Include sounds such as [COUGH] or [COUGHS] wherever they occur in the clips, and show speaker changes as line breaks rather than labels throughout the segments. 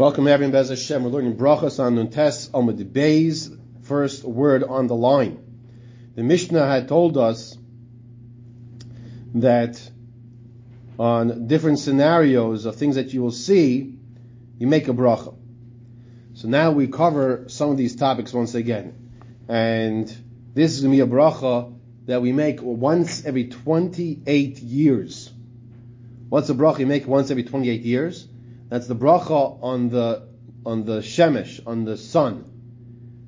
Welcome everyone, Bez Hashem. We're learning brachas on Nuntes Amud Beis, first word on the line. The Mishnah had told us that on different scenarios of things that you will see, you make a bracha. So now we cover some of these topics once again. And this is going to be a bracha that we make once every 28 years. What's a bracha you make once every 28 years? That's the bracha on the on the shemesh, on the sun.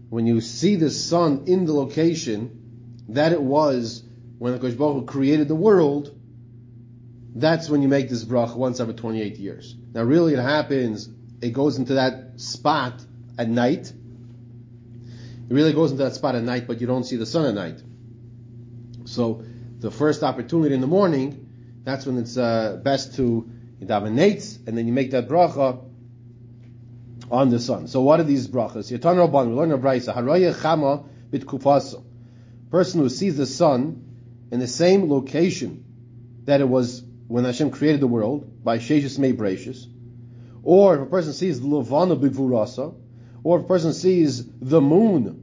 When you see the sun in the location that it was when the Baruch created the world, that's when you make this bracha once every 28 years. Now really it happens, it goes into that spot at night. It really goes into that spot at night, but you don't see the sun at night. So the first opportunity in the morning, that's when it's uh, best to you daven nates, and then you make that bracha on the sun. So what are these brachas? Yatan Rabban, we learn a brayso. Haraya chama bitkufasa. Person who sees the sun in the same location that it was when Hashem created the world by Sheshis Mei Brachis, or if a person sees the Levana Bigvurasa, or if a person sees the moon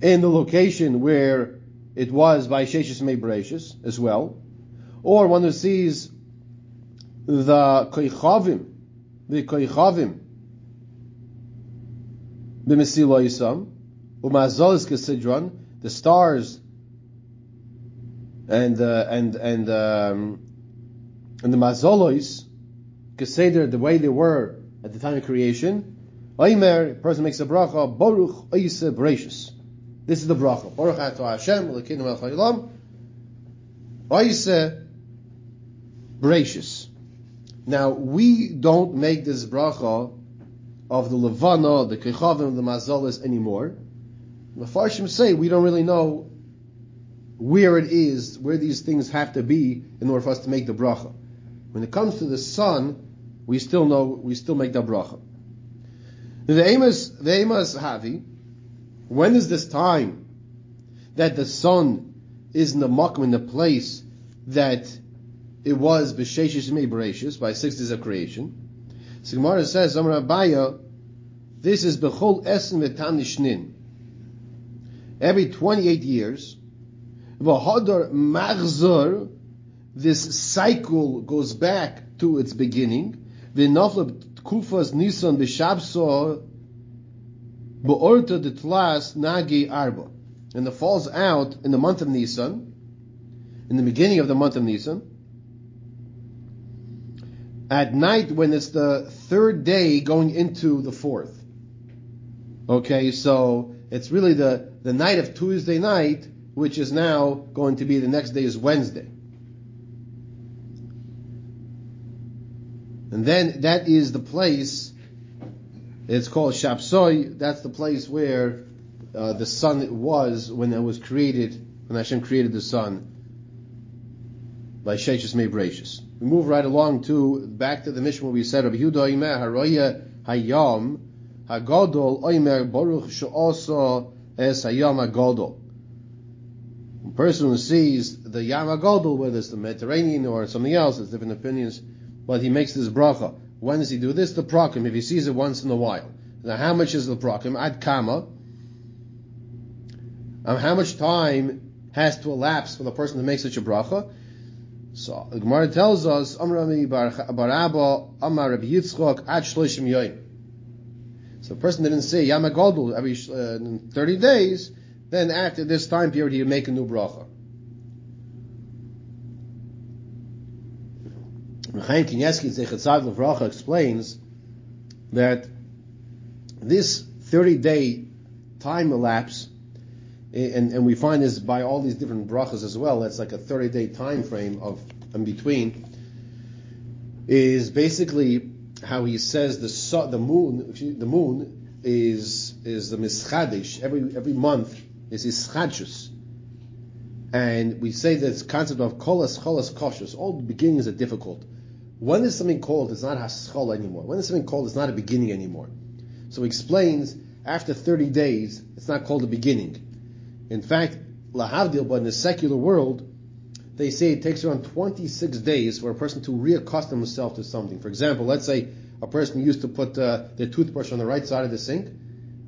in the location where it was by Sheshis Mei Brachis as well, or one who sees the koichavim, the koichavim, b'mesilo yisam, umazolis kesidron, the stars, and uh, and and um, and the mazolos, keseder, the way they were at the time of creation. Oimer, person makes a bracha, Baruch Oise Bereshis. This is the bracha. Baruch Ato Hashem, Elokeinu Melech Haolam, Oise Bereshis. Now, we don't make this bracha of the Levana, the Kechavim, the Mazalas anymore. The Farshim say we don't really know where it is, where these things have to be in order for us to make the bracha. When it comes to the sun, we still know, we still make the bracha. The Amos, the Amos Havi, when is this time that the sun is in the makom, in the place that it was b'sheshish mei bereshis by six days of creation. So Gemara says, Amar Abaya, this is bechol esen v'tanishnin. Every 28 years, v'hodor machzor, this cycle goes back to its beginning. V'nafla kufas nisan b'shabso b'orta detlas nagi arba. And it falls out in the month of Nisan, in the beginning of the month of Nisan, at night when it's the third day going into the fourth. Okay, so it's really the, the night of Tuesday night, which is now going to be the next day is Wednesday. And then that is the place, it's called Shapsoi, that's the place where uh, the sun was when it was created, when Hashem created the sun by Sheshis Mebrachis. We move right along to back to the Mishnah where we said Rabbi Yehuda Oimer Haroya Hayam Hagadol Oimer Baruch She'osa Es Hayam Hagadol. A person who sees the Yam Hagadol, whether it's the Mediterranean or something else, there's different opinions, but he makes this bracha. When does he do this? The prakim, if he sees it once in a while. Now, how much is the prakim? Ad kama. Um, how much time has to elapse for the person to make such a bracha? So the Gemara tells us, Amrami Baraba Amar Rabbi Yitzchok Ad Shloshim Yoim. So a person didn't say Yamagodul every uh, 30 days, then after this time period he would make a new bracha. Chaim Kanievsky Zechatzav Levracha explains that this 30 day time elapse and, and we find this by all these different brachas as well. That's like a 30 day time frame of in between. Is basically how he says the the moon, the moon is is the mischadish every every month is ischadshus, and we say this concept of kolas cholas koshus. All beginnings are difficult. When is something called, it's not haschol anymore. When is something called, it's not a beginning anymore. So he explains after 30 days, it's not called a beginning. In fact, lahavdil, but in the secular world, they say it takes around 26 days for a person to reaccustom himself to something. For example, let's say a person used to put uh, their toothbrush on the right side of the sink,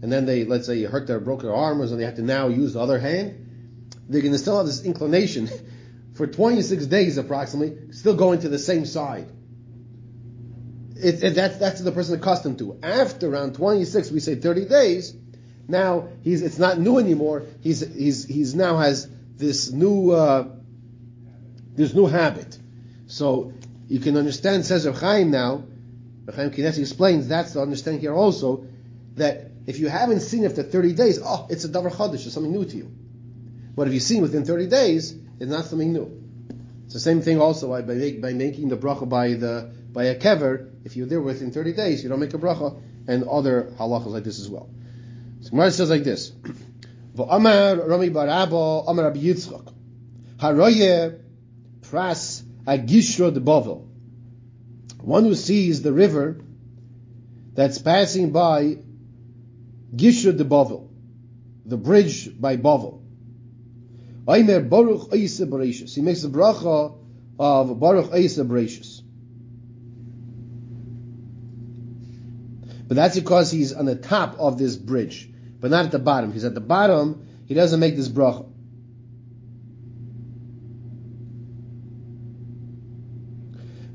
and then they, let's say, hurt their broke their arm, and they have to now use the other hand. They're going to still have this inclination [LAUGHS] for 26 days approximately, still going to the same side. It, it, that's that's the person accustomed to. After around 26, we say 30 days. Now he's it's not new anymore. He's he's he's now has this new uh, this new habit. So you can understand, says Reb Chaim now. Chaim Kanievsky explains that's the understanding here also that if you haven't seen after 30 days, oh, it's a davar chadash, it's something new to you. But if you've seen within 30 days, it's not something new. It's the same thing also by, by, by making the bracha by the by a kever. If you're there within 30 days, you don't make a bracha, and other halachas like this as well. So Gemara says like this: V'amar Rami bar Abba, Amar Rabbi Yitzchak, Haroye pras agishro de Bavel. One who sees the river that's passing by Gishra de Bavel, the bridge by Bavel. Aimer Baruch Eisa Bereshis. He makes the bracha of Baruch Eisa Bereshis. But that's because he's on the top of this bridge, but not at the bottom. He's at the bottom, he doesn't make this bracha.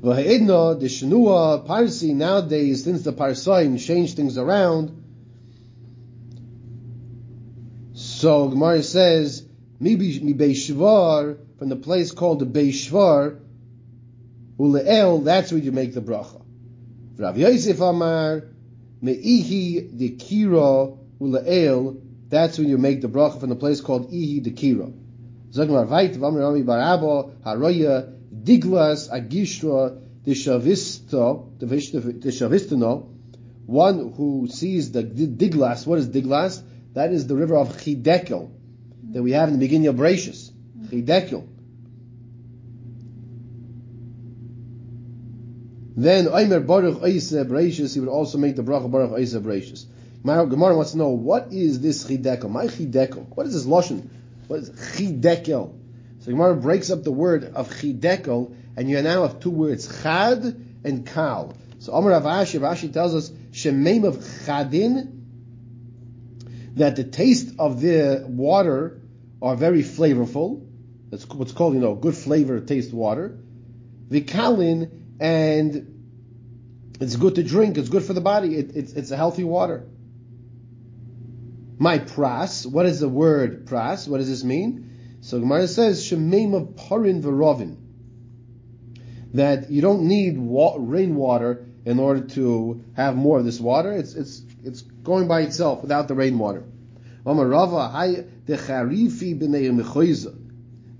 V'ha'idna, the Shanua, Parsi, nowadays, since the Parsaim changed things around, so Gemara says, mi Beishvar, from the place called the Beishvar, Ule'el, that's where you make the bracha. Rav Yosef Amar, Me'ihi de Kira Ule'el, that's when you make the bracha from the place called Ihi de Kira. Zagmar Vait, Vamar Rami Barabo, Haroya, Diglas Agishra Deshavista, Deshavistano, one who sees the Diglas, what is Diglas? That is the river of Chidekel that we have in the beginning of Bereshis. Chidekel. Then Omer Baruch Oise Bereshis, he would also make the bracha Baruch Oise Bereshis. Gemara wants to know what is this Chidekel? My Chidekel. What is this lashon? What is Chidekel? So Gemara breaks up the word of chidekel, and you now have two words, chad and kal. So Amar Avashi, Avashi tells us, shemem of chadin, that the taste of the water are very flavorful. That's what's called, you know, good flavor taste water. Vikalin, and it's good to drink, it's good for the body, it, it's, it's a healthy water. My pras, what is the word pras? What does this mean? So Gemara says shemema parin v'rovin that you don't need wa- rainwater in order to have more of this water. It's it's it's going by itself without the rainwater.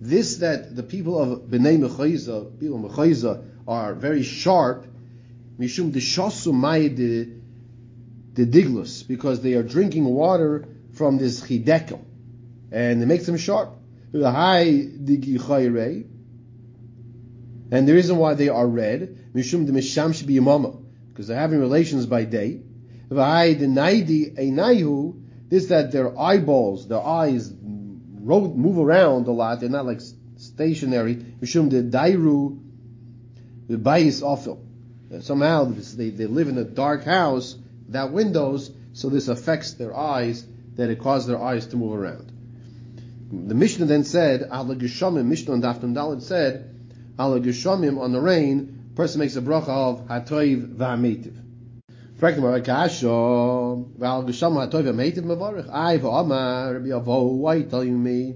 This that the people of Bnei Mechoiza, people of are very sharp, mishum de the diglus, because they are drinking water from this chidekel, and it makes them sharp the high digi and the reason why they are red, mishum de misham should be because they're having relations by day. The naidi einayu, this that their eyeballs, their eyes move around a lot. They're not like stationary. Mishum de dairu, the bayis ofil. Somehow they, they live in a dark house without windows, so this affects their eyes, that it causes their eyes to move around. The Mishnah then said, Ala Geshamim, Mishnah on Daftam Dalit said, Ala on the rain, person makes a bracha of Hatoiv Mavarich. I why are you telling me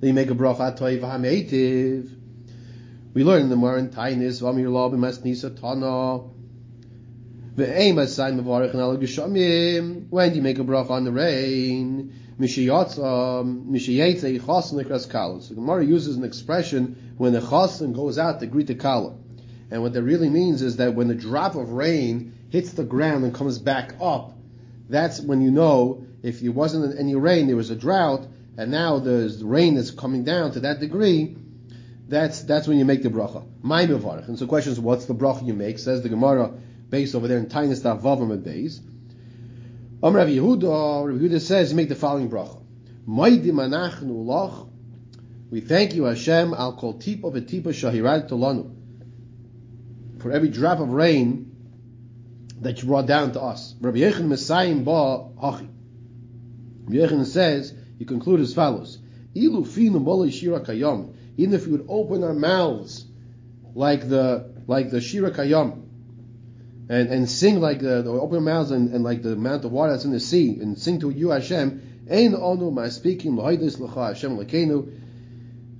that you make a bracha Hatoiv V'Ametiv? We learn in the Mar in Tainis, V'Amir Lo Nisa Tana, V'Eim Asai Mavarich and Ala Geshamim. When do you make a bracha on the rain? So Gemara uses an expression when the chasen goes out to greet the kala. And what that really means is that when the drop of rain hits the ground and comes back up, that's when you know if there wasn't any rain, there was a drought, and now the rain is coming down to that degree, that's that's when you make the bracha. My And so the question is, what's the bracha you make? Says the Gemara, based over there in Tainis and Beis. Am Rav Yehuda, Rav Yehuda says, make the following bracha. We thank you, Hashem, al kol tipa v'tipa shahirad tolanu. For every drop of rain that you brought down to us. Rabbi Yechon Messiah Ba Hachi. Rabbi Yechon says, he concludes as follows. Ilu finu shira kayam. Even if we would open our mouths like the like the shira kayam, and and sing like the, open our mouths and, and like the amount of water that's in the sea, and sing to you Hashem. Ein onu my speaking l'haydis l'cha Hashem l'keinu.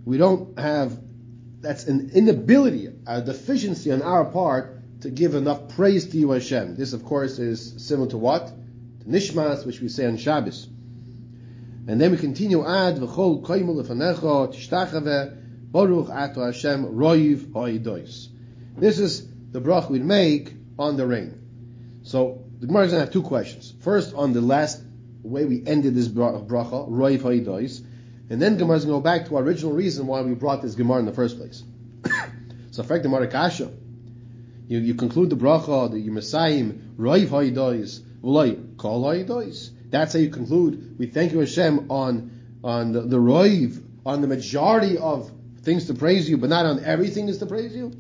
We don't have that's an inability, a deficiency on our part to give enough praise to you, Hashem. This, of course, is similar to what? To Nishmas, which we say on Shabbos. And then we continue, Ad v'chol koimul lefanecha tishtachave baruch ato Hashem roiv ha'idois. This is the brach we make on the rain. So, the Gemara is going to have two questions. First, on the last way we ended this bracha, roiv ha'idois. And then Gemara is going to go back to our original reason why we brought this Gemara in the first place. [COUGHS] so, fact, Gemara Kasha. You, you conclude the bracha, the Yemesayim, Roiv Ha'idois, V'loi, Kol Ha'idois. That's how you conclude. We thank you, Hashem, on, on the, the Roiv, on the majority of things to praise you, but not on everything is to praise you.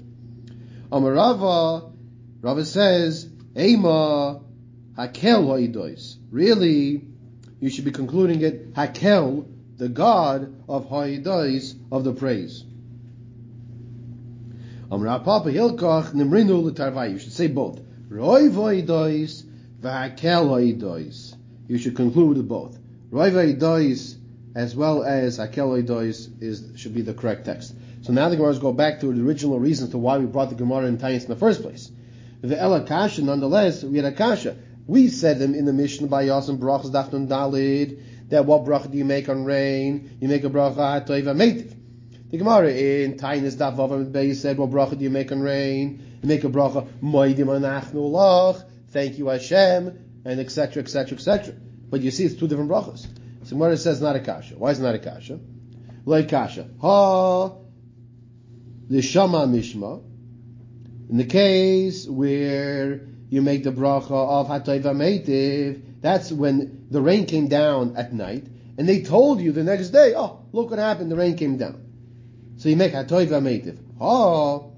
Amarava, Rava says, Ema, Hakel Ha'idois. Really, you should be concluding it, Hakel, the God of Ha'idois, of the praise. Papa Hilkach Nimrinu L'Tarvai. You should say both. Roy Voidois V'Hakel Voidois. You should conclude both. Roy Voidois as well as Hakel Voidois is should be the correct text. So now the Gemara go back to the original reasons to why we brought the Gemara in Tainis in the first place. The El Akasha, nonetheless, we had Akasha. We said them in the Mishnah by Yasim Brachas Dafnun Dalid that what bracha do you make on rain? You make a bracha hatoiva meitiv. The Gemara in Tainis Daf Vavam Beis said, "What bracha do you make on rain? You make a bracha moedim anachnu lach. Thank you Hashem, and etc. etc. etc." But you see, it's two different brachas. So Gemara says not a kasha. Why is it not a kasha? Like kasha. Ha the shama mishma. In the case where you make the bracha of hatayva meitiv, that's when the rain came down at night, and they told you the next day, oh, look what happened, the rain came down. So you make hatoy v'ameitiv. Oh,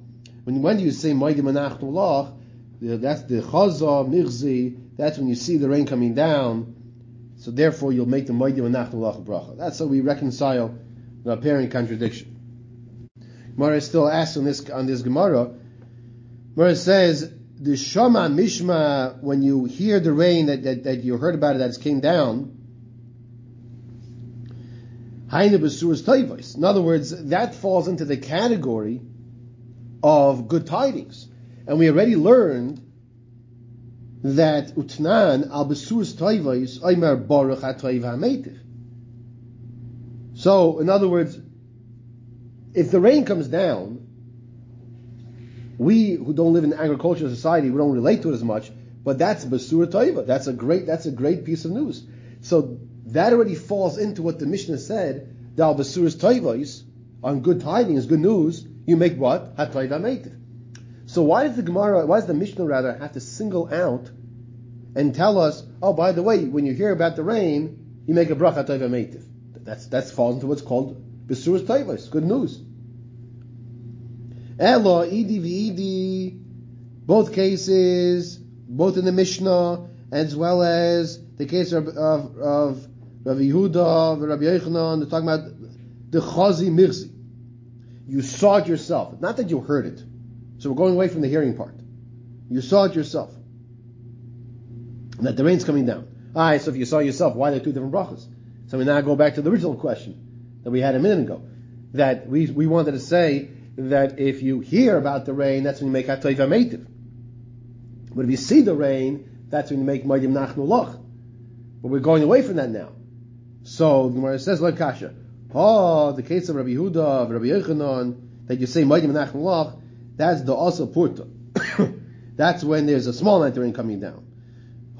when when do you say moedim anachnu That's the chaza mirzi. That's when you see the rain coming down. So therefore, you'll make the moedim anachnu bracha. That's how we reconcile the apparent contradiction. Gemara still asks on this on this Gemara. Gemara says the shama mishma when you hear the rain that, that, that you heard about it that came down in other words, that falls into the category of good tidings. And we already learned that utnan al besuas toivos oimer baruch ha'toiv So, in other words, if the rain comes down, we who don't live in agricultural society, we don't relate to it as much, but that's basura toiva. That's a great, that's a great piece of news. So that already falls into what the Mishnah said, Dal Basuras Toivos, on good tidings, good news, you make what? Hatayva Meitiv. So why does the Gemara, why does the Mishnah rather have to single out and tell us, oh, by the way, when you hear about the rain, you make a bracha Hatayva Meitiv. That's, that falls into what's called Basuras good news. Elo, Idi V'Idi, both cases, both in the Mishnah, as well as the case of, of, of Rabbi Yehuda, Rabbi Yochanan, they're talking about the chazi mirzi. You saw it yourself. Not that you heard it. So we're going away from the hearing part. You saw it yourself. That the rain's coming down. Alright, so if you saw yourself, why are there two different brachas? So we now go back to the original question that we had a minute ago. That we, we wanted to say that if you hear about the rain, that's when you make hatoiv ametiv. But if you see the rain, that's when you make moedim nachnu loch. But we're going away from that now. So the Gemara says like kasha. Oh, the case of Rabbi Huda, of Rabbi Yochanan, that you say Maidim Menachem Lach, that's the Asa Purta. [COUGHS] that's when there's a small amount of rain coming down.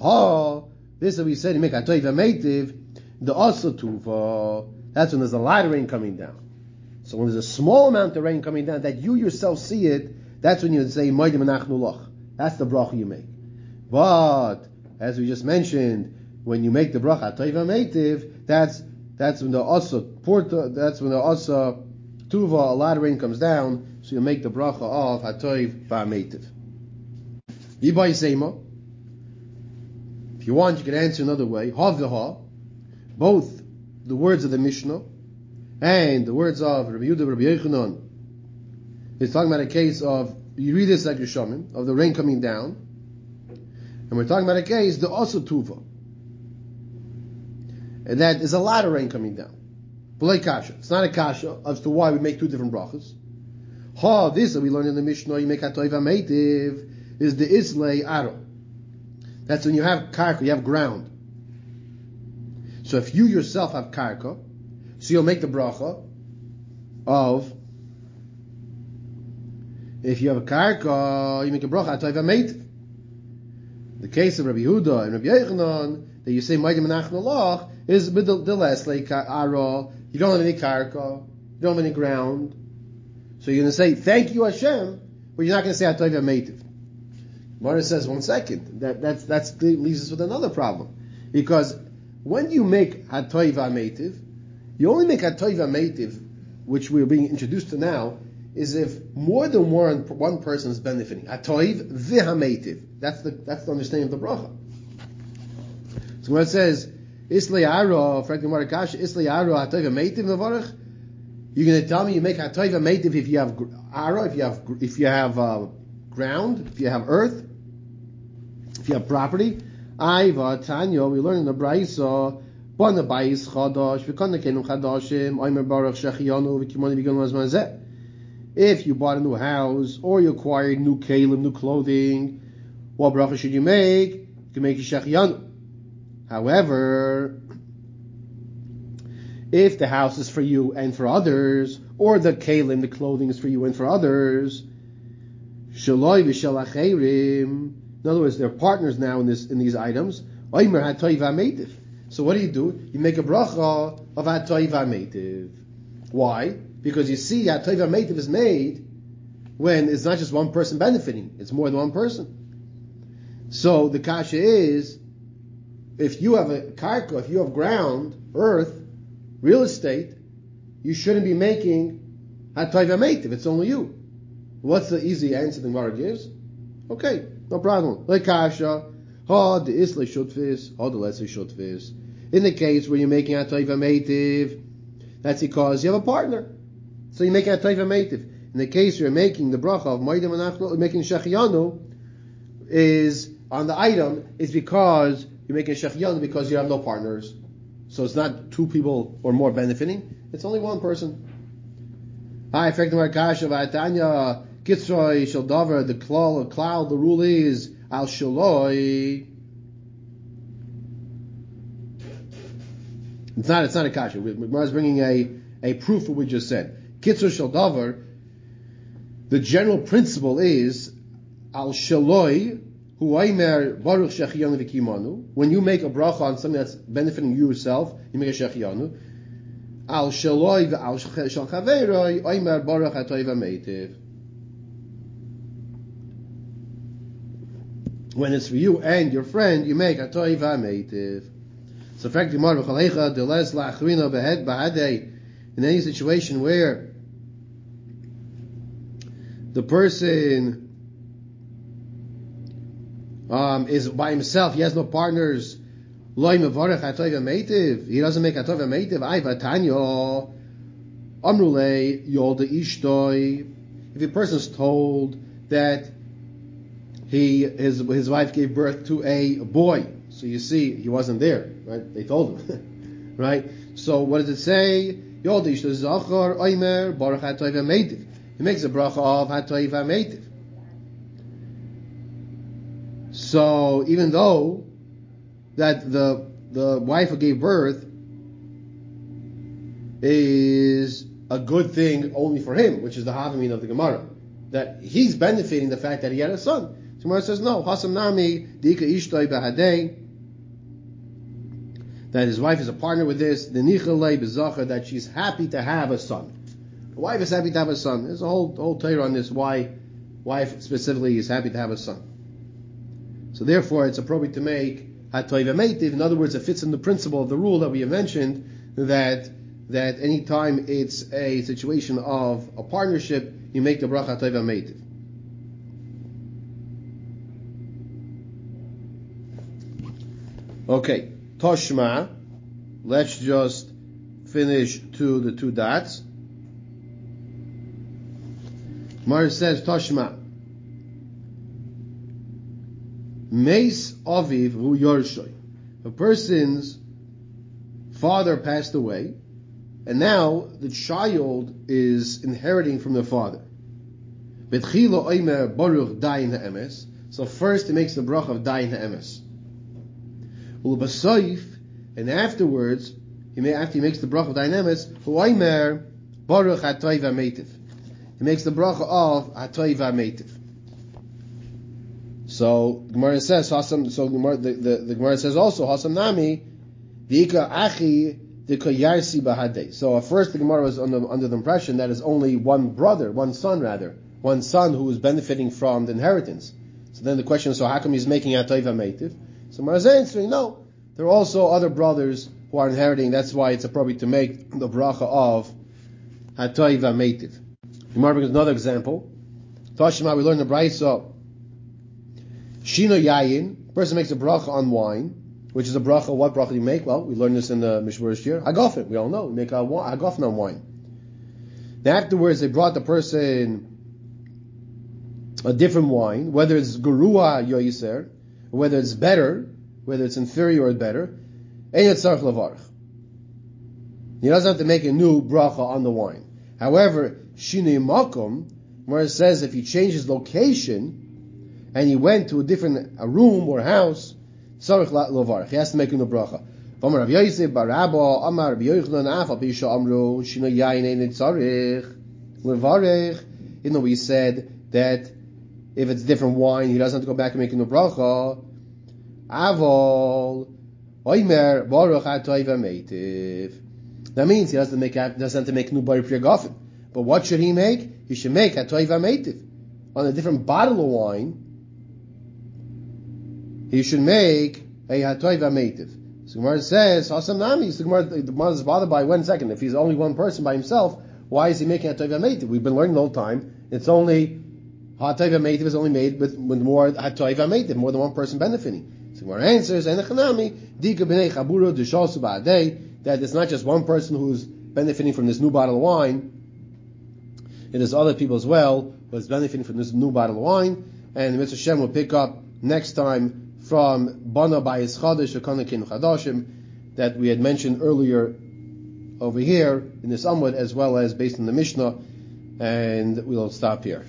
Oh, this that we said, you make Atoiv Ameitiv, the Asa Tuva, that's when there's a lot of rain coming down. So when there's a small amount of rain coming down, that you yourself see it, that's when you say Maidim Menachem Lach. That's the bracha you make. But, as we just mentioned, when you make the bracha toiva meitiv, that's that's when the asa porta, that's when the asa tuva a lot of rain comes down, so you make the bracha of hatoiv va'meitiv. Yibai sema, If you want, you can answer another way. Ha both the words of the Mishnah and the words of Rabbi Yehuda, Rabbi Yechanan, is talking about a case of you read this like Yishamim, of the rain coming down, and we're talking about a case the also tuva, and that is a lot of rain coming down. B'lei kasha. It's not a kasha as to why we make two different brachas. Ha, this that we learn in the Mishnah, you make a toiva meitiv, is the islay aro. That's when you have karka, you have ground. So if you yourself have karka, so you'll make the bracha of if you have a karka, you make a bracha atoiv meitiv. The case of Rabbi Huda and Rabbi Yechanan that you say ma'adim menachem Allah is with the, the last like uh, ara. You don't have any karka, you don't have any ground, so you're going to say thank you Hashem, but you're not going to say atoiv meitiv. Mara says one second. That that's that's leaves us with another problem, because when you make hatoiv meitiv, you only make hatoiv meitiv, which we're being introduced to now, is if more than one one person is benefiting. Hatoiv v'hameitiv. That's the that's the understanding of the bracha. So when it says Isli Aro, frankly Marakash, Isli Aro hatoiv meitiv nevarach, you're going to tell me you make a hatoiv meitiv if you have aro, if you have if you have uh, ground, if you have earth, if you have property. Aiva Tanya, we learn in the Braisa. Bayis chadash, v'kana kenu chadashim, oimer baruch v'kimoni v'ganu azmazeh. If you bought a new house or you acquired new kalim, new clothing, what bracha should you make? You can make Yishachiyanu. However, if the house is for you and for others, or the kalim, the clothing is for you and for others, shaloi v'shalacherim. In other words, they're partners now in this in these items. Oimer hatoiv ha'meitiv. So what do you do? You make a bracha of hatoiv ha'meitiv. Why? Because you see, Hatoiva Meitiv is made when it's not just one person benefiting, it's more than one person. So the kasha is, if you have a karka, if you have ground, earth, real estate, you shouldn't be making Hatoiva Meitiv, it's only you. What's the easy answer the Gemara gives? Okay, no problem. Like kasha, ha the isle shutfis, ha the lesser shutfis. In the case where you're making Hatoiva Meitiv, that's because you have a partner. So you make a meitiv. In the case you're making the bracha of Moedim making Shechiyanu, is on the item, is because you're making Shechiyanu because you have no partners. So it's not two people or more benefiting, it's only one person. Hi, effective Markasha, Vatanya, Kitzroy, Shaldover, the the cloud, the rule is Al Shaloi. It's not, it's not a kasha. Gemara is bringing a, a proof of what we just said. Kitzur Shaldavar, the general principle is al shaloi huaymer baruch shechiyanu v'kimanu. When you make a bracha on something that's benefiting you yourself, you make a shechiyanu. Al shaloi v'al shal chaveroi oymer baruch hatoiv meitiv. When it's for you and your friend, you make hatoiv meitiv. So, la'achrina. In any situation where the person um, is by himself, he has no partners. He doesn't make atov meitiv. Aiva tanyo amrule yolda ishtoi. If a person is told that he his his wife gave birth to a boy, so you see he wasn't there, right? They told him, [LAUGHS] right? So what does it say? Yolda ishtoi zachar oimer baruch atov meitiv. He makes a bracha of hatoiv meitiv. So even though that the the wife who gave birth is a good thing only for him, which is the havamin of the Gemara, that he's benefiting the fact that he had a son. So Gemara says no, hasam nami dika ishtoi bahadei. That his wife is a partner with this, the nichalei bezacher, that she's happy to have a son. The wife is happy to have a son. There's a whole whole Torah on this why wife specifically is happy to have a son. So therefore, it's appropriate to make hatoiva meitiv. In other words, it fits in the principle of the rule that we have mentioned that that any time it's a situation of a partnership, you make the bracha hatoiva meitiv. Okay, Toshma. Let's just finish to the two dots. Mar says Toshma. Mace Aviv Hu Yorshoy. A person's father passed away, and now the child is inheriting from the father. So first he makes the brach of Dain Ha'emes. And afterwards, after he makes the brach of Dain Ha'emes, Huaymer Baruch Hatoiv Ha'metiv. He makes the bracha of Hatoiv Ha'metiv. So Gemara says Hasam. So Gemara, the, the, the Gemara says also Hasam Nami Dika Achi Dika Yarsi Bahade. So at first the Gemara was under, under the impression that is only one brother, one son rather, one son who is benefiting from the inheritance. So then the question is, so how come he's making Atoiva Meitiv? So is answering, no, there are also other brothers who are inheriting. That's why it's appropriate to make the bracha of Hatoiva Meitiv. Gemara brings another example. Tashima, we learned the Brayso Shino Yayin, person makes a bracha on wine, which is a bracha. What bracha do you make? Well, we learned this in the Mishmur year. Hagofin, we all know. We make a hagofin on wine. Then afterwards, they brought the person a different wine, whether it's Gurua Yoiser, whether it's better, whether it's inferior or better, and it's Sarf Lavarch. He doesn't have to make a new bracha on the wine. However, Shinei Makom, where it says if he changes location, and he went to a different room or house, Sarich Lovarach. He has to make a bracha. Amar Rav Yosef Barabba Amar Rav Yochanan Afa Pisha Amru Shino Yain Ein Tzarich Levarech. You know we said that if it's different wine, he doesn't have to go back and make a new bracha. Avol Oimer Baruch Meitiv. That means he doesn't make doesn't have to make a new priyagofen. But what should he make? He should make Atoiva Meitiv on a different bottle of wine he should make a hatoiva meitiv. So Gemara says, Hasam Nami, so Gemara, the Gemara is bothered by one second. If he's only one person by himself, why is he making hatoiva meitiv? We've been learning the whole time. It's only, hatoiva meitiv is only made with, with more hatoiva meitiv, more than one person benefiting. So Gemara answers, and Chanami, Dika b'nei chaburo d'shosu ba'adei, that it's not just one person who's benefiting from this new bottle of wine, it is other people as well who's benefiting from this new bottle of wine, and Mr. Shem will pick up next time from Bana Bayis Chadash Akanakin Chadashim that we had mentioned earlier over here in this Amud as well as based on the Mishnah, and we'll stop here.